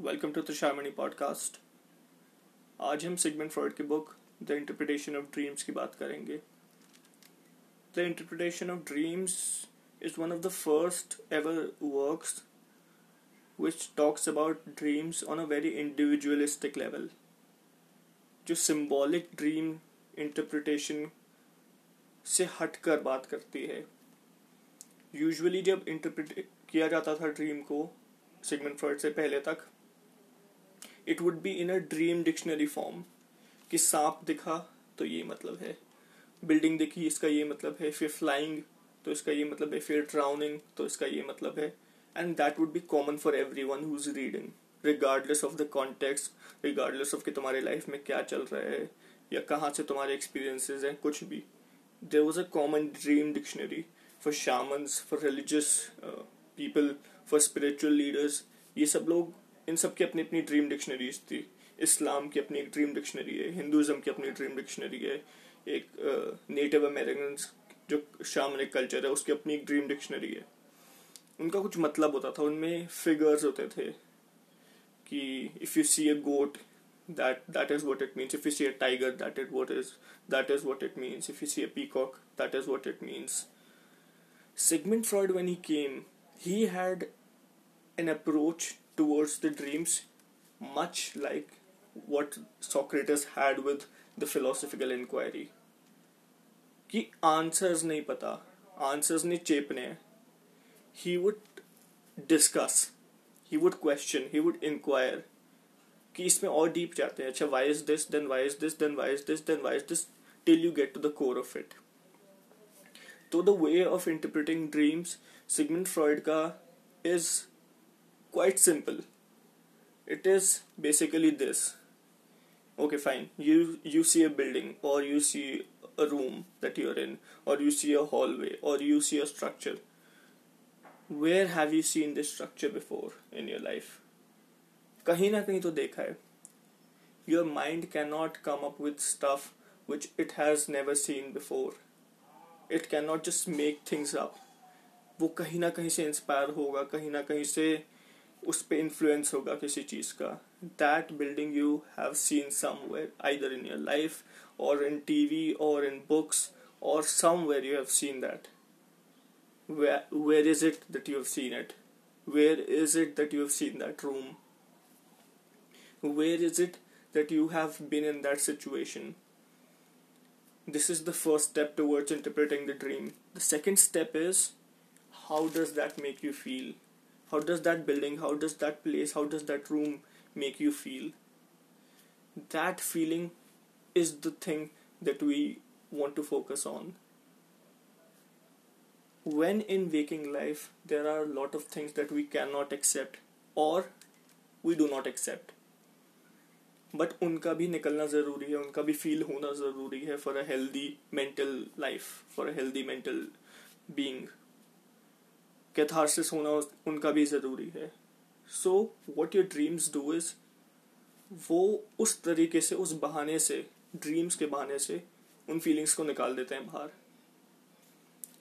Welcome to शामनी podcast आज हम Sigmund Freud की book the interpretation of dreams की बात करेंगे। The interpretation of dreams is one of the first ever works which talks about dreams on a very individualistic level, जो symbolic dream interpretation से हटकर बात करती है। यूजुअली जब इंटरप्रिट किया जाता था ड्रीम को सिगमेंट फ्रॉइड से पहले तक it would be in a dream dictionary form कि सांप दिखा तो ये मतलब है। बिल्डिंग दिखी इसका ये मतलब है। फिर फ्लाइंग तो इसका ये मतलब है। फिर ड्राउनिंग तो इसका ये मतलब है। And that would be common for every one is reading regardless of the context regardless of कि तुम्हारे लाइफ में क्या चल रहा है, या कहाँ से तुम्हारे एक्सपीरियंसेस हैं, कुछ भी। There was a common dream dictionary for shamans for religious people for spiritual leaders ये सब लोग इन सब की अपनी अपनी ड्रीम डिक्शनरीज थी। इस्लाम की अपनी एक ड्रीम डिक्शनरी है हिंदुज़म की अपनी ड्रीम डिक्शनरी है एक नेटिव uh, अमेरिकन जो शाम कल्चर है उसकी अपनी एक ड्रीम डिक्शनरी है। उनका कुछ मतलब होता था उनमें फिगर्स होते थे कि if you see a goat that that is what it means if you see a tiger that is what is that is what it mean if you see a peacock that is what it means Sigmund Freud when he came he had an approach towards the dreams much like what socrates had with the philosophical inquiry कि answers नहीं पता answers नहीं चेपने he would discuss he would question he would inquire कि इसमें और deep जाते हैं अच्छा why is this then why is this then why is this then why is this till you get to the core of it तो the way of interpreting dreams Sigmund Freud का is quite simple it is basically this okay fine you you see a building or you see a room that you're in or you see a hallway or you see a structure where have you seen this structure before in your life कहीं ना कहीं तो देखा है your mind cannot come up with stuff which it has never seen before it cannot just make things up वो कहीं ना कहीं से इंस्पायर होगा कहीं ना कहीं से उस पर इन्फ्लुएंस होगा किसी चीज का that building you have seen somewhere either in your life और इन टीवी और इन बुक्स और somewhere you have seen that where is it that you have seen it where is it that you have seen that room where is it that you have been in that situation this is the first step towards interpreting the dream the second step is how does that make you feel how does that building how does that place how does that room make you feel that feeling is the thing that we want to focus on when in waking life there are a lot of things that we cannot accept or we do not accept but उनका भी निकलना ज़रूरी है उनका भी feel होना ज़रूरी है for a healthy mental life for a healthy mental being Catharsis होना उनका भी ज़रूरी है। So what your dreams do is वो उस तरीके से, उस बहाने से ड्रीम्स के बहाने से उन फीलिंग्स को निकाल देते हैं बाहर।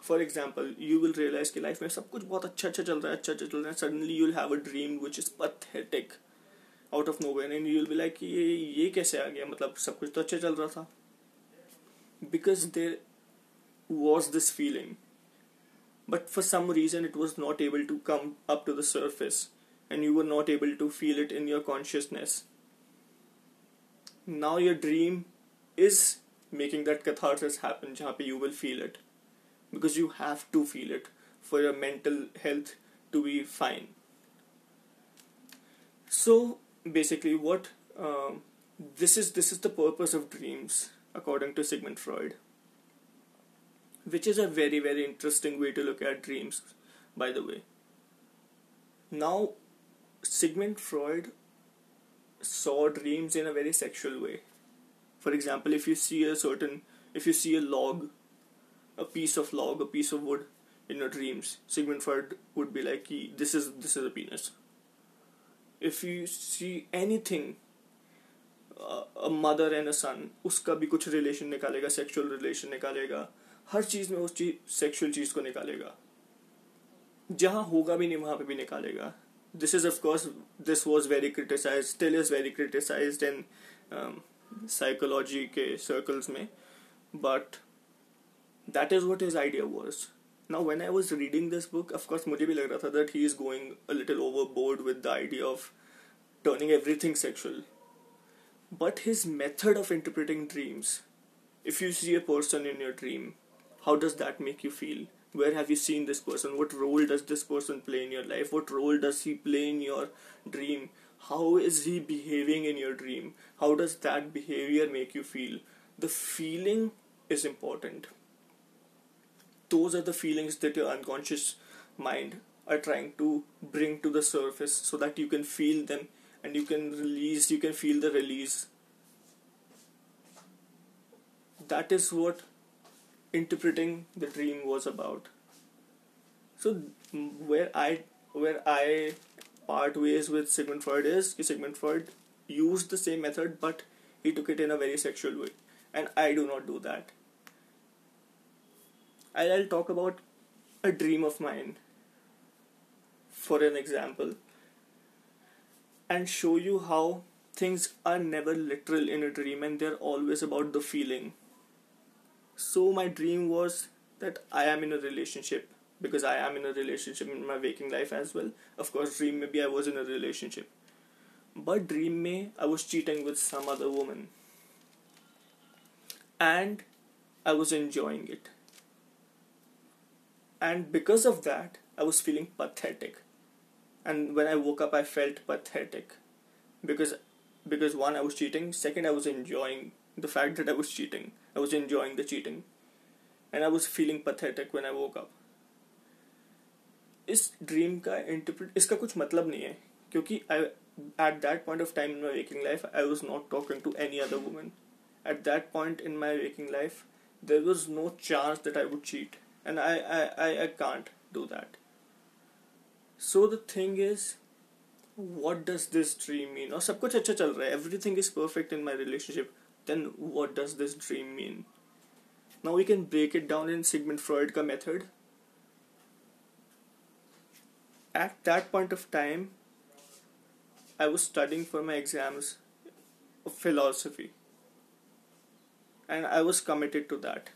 For example you will realise कि लाइफ में सब कुछ बहुत अच्छा अच्छा चल रहा है अच्छा अच्छा चल रहा है। Suddenly you have a dream which is pathetic out of no end you will be like ये ये कैसे आ गया? मतलब सब कुछ तो अच्छा चल रहा था। Because there was this feeling but for some reason it was not able to come up to the surface and you were not able to feel it in your consciousness. Now your dream is making that catharsis happen pe you will feel it. Because you have to feel it for your mental health to be fine. So basically what um, this is this is the purpose of dreams according to sigmund freud which is a very very interesting way to look at dreams by the way now sigmund freud saw dreams in a very sexual way for example if you see a certain if you see a log a piece of log a piece of wood in your dreams sigmund freud would be like this is this is a penis if you see anything a mother and a son उसका भी कुछ relation निकालेगा sexual relation निकालेगा हर चीज़ में उस चीज़ sexual चीज़ को निकालेगा। जहाँ होगा भी नहीं, वहाँ पे भी निकालेगा। This is of course this was very criticise still is very criticised in psychology के सर्कल्स में। But that is what his idea was now when I was reading this book of course मुझे भी लग रहा था that he is going a little overboard with the idea of turning everything sexual but his method of interpreting dreams if you see a person in your dream how does that make you feel? Where have you seen this person? What role does this person play in your life? What role does he play in your dream? How is he behaving in your dream? How does that behavior make you feel? The feeling is important. Those are the feelings that your unconscious mind are trying to bring to the surface so that you can feel them and you can release you can feel the release. That is what interpreting the dream was about. So where i where i part ways with sigmund freud is sigmund freud used the same method but he took it in a very sexual way. And i do not do that. I'll talk about a dream of mine for an example and show you how things are never literal in a dream and they're always about the feeling. So, my dream was that I am in a relationship because I am in a relationship in my waking life as well. Of course, dream maybe I was in a relationship, but dream me I was cheating with some other woman. And I was enjoying it. And because of that i was feeling pathetic. And when i woke up i felt pathetic. Because because one i was cheating. Second i was enjoying the fact that i was cheating i was enjoying the cheating and i was feeling pathetic when i woke up इस dream का interpret इसका कुछ मतलब नहीं है क्योंकि I at that point of time in my waking life I was not talking to any other woman at that point in my waking life, there was no chance that I would cheat and I, I, I, I can't do that. So the thing is, what does this dream mean? Or सब कुछ अच्छा चल रहा है. Everything is perfect in my relationship. then what does this dream mean? Now we can break it down in Sigmund Freud ka method. At that point of time, I was studying for my exams of philosophy, and I was committed to that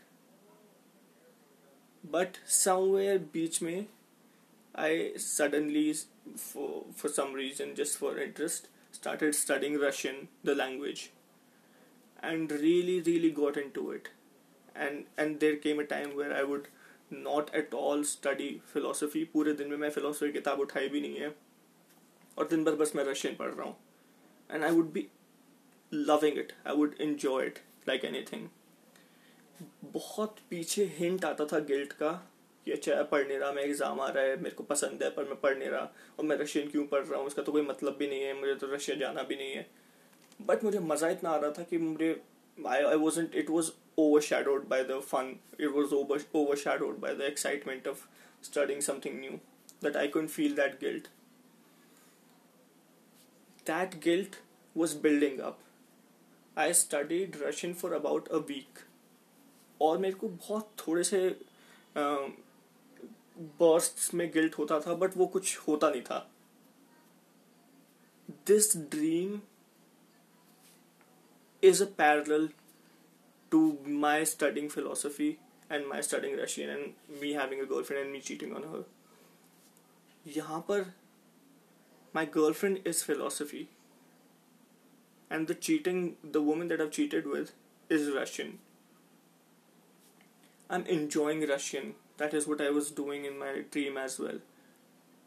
but somewhere beach me, I suddenly for for some reason just for interest started studying Russian the language and really really got into it and and there came a time where I would not at all study philosophy पूरे दिन में मैं philosophy किताब उठाई भी नहीं है और दिन भर बस मैं रशियन पढ़ रहा हूँ and I would be loving it I would enjoy it like anything बहुत पीछे हिंट आता था गिल्ट का कि अच्छा पढ़ नहीं रहा मैं एग्ज़ाम आ रहा है मेरे को पसंद है पर मैं पढ़ नहीं रहा और मैं रशियन क्यों पढ़ रहा हूँ उसका तो कोई मतलब भी नहीं है मुझे तो रशिया जाना भी नहीं है बट मुझे मज़ा इतना आ रहा था कि मुझे I I was it was overshadowed by the fun it was overshadowed by the excitement of studying something new that I couldn't feel that guilt. That guilt was building up. I studied Russian for about a week. और मेरे को बहुत थोड़े से burst में guilt होता था but वो कुछ होता नहीं था this dream is a parallel to my studying philosophy and my studying Russian and me having a girlfriend and me cheating on her यहां पर my girlfriend is philosophy and the cheating the women that I've cheated with is Russian. I'm enjoying Russian. That is what I was doing in my dream as well.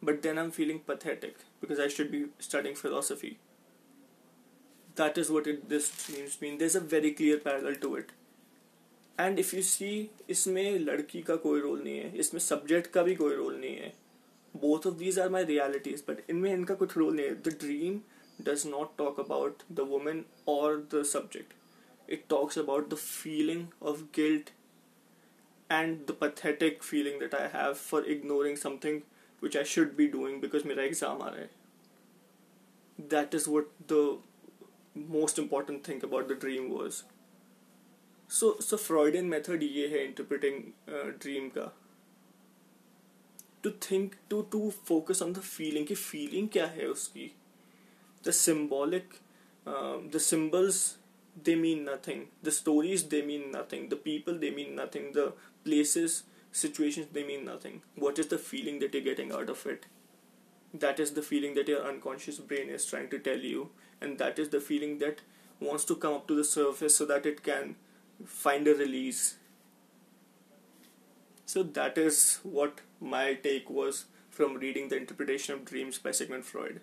But then I'm feeling pathetic because I should be studying philosophy. That is what it, this dreams mean. There's a very clear parallel to it. And if you see इसमें लड़की का कोई role नहीं है इसमें subject का भी कोई रोल नहीं है both of these are my realities but इनमें इनका कुछ रोल नहीं है the dream does not talk about the women और the subject it talks about the feeling of guilt and the pathetic feeling that I have for ignoring something which I should be doing because मेरा exam आ रहा है. That is what the most important thing about the dream was. So so Freudian method ये है interpreting uh, dream का. to think to to focus on the feeling कि feeling क्या है उसकी the symbolic um, the symbols they mean nothing the stories they mean nothing the people they mean nothing the places situations they mean nothing what is the feeling that you're getting out of it That is the feeling that your unconscious brain is trying to tell you. And that is the feeling that wants to come up to the surface so that it can find a release. So that is what my take was from reading the interpretation of dreams by sigmund freud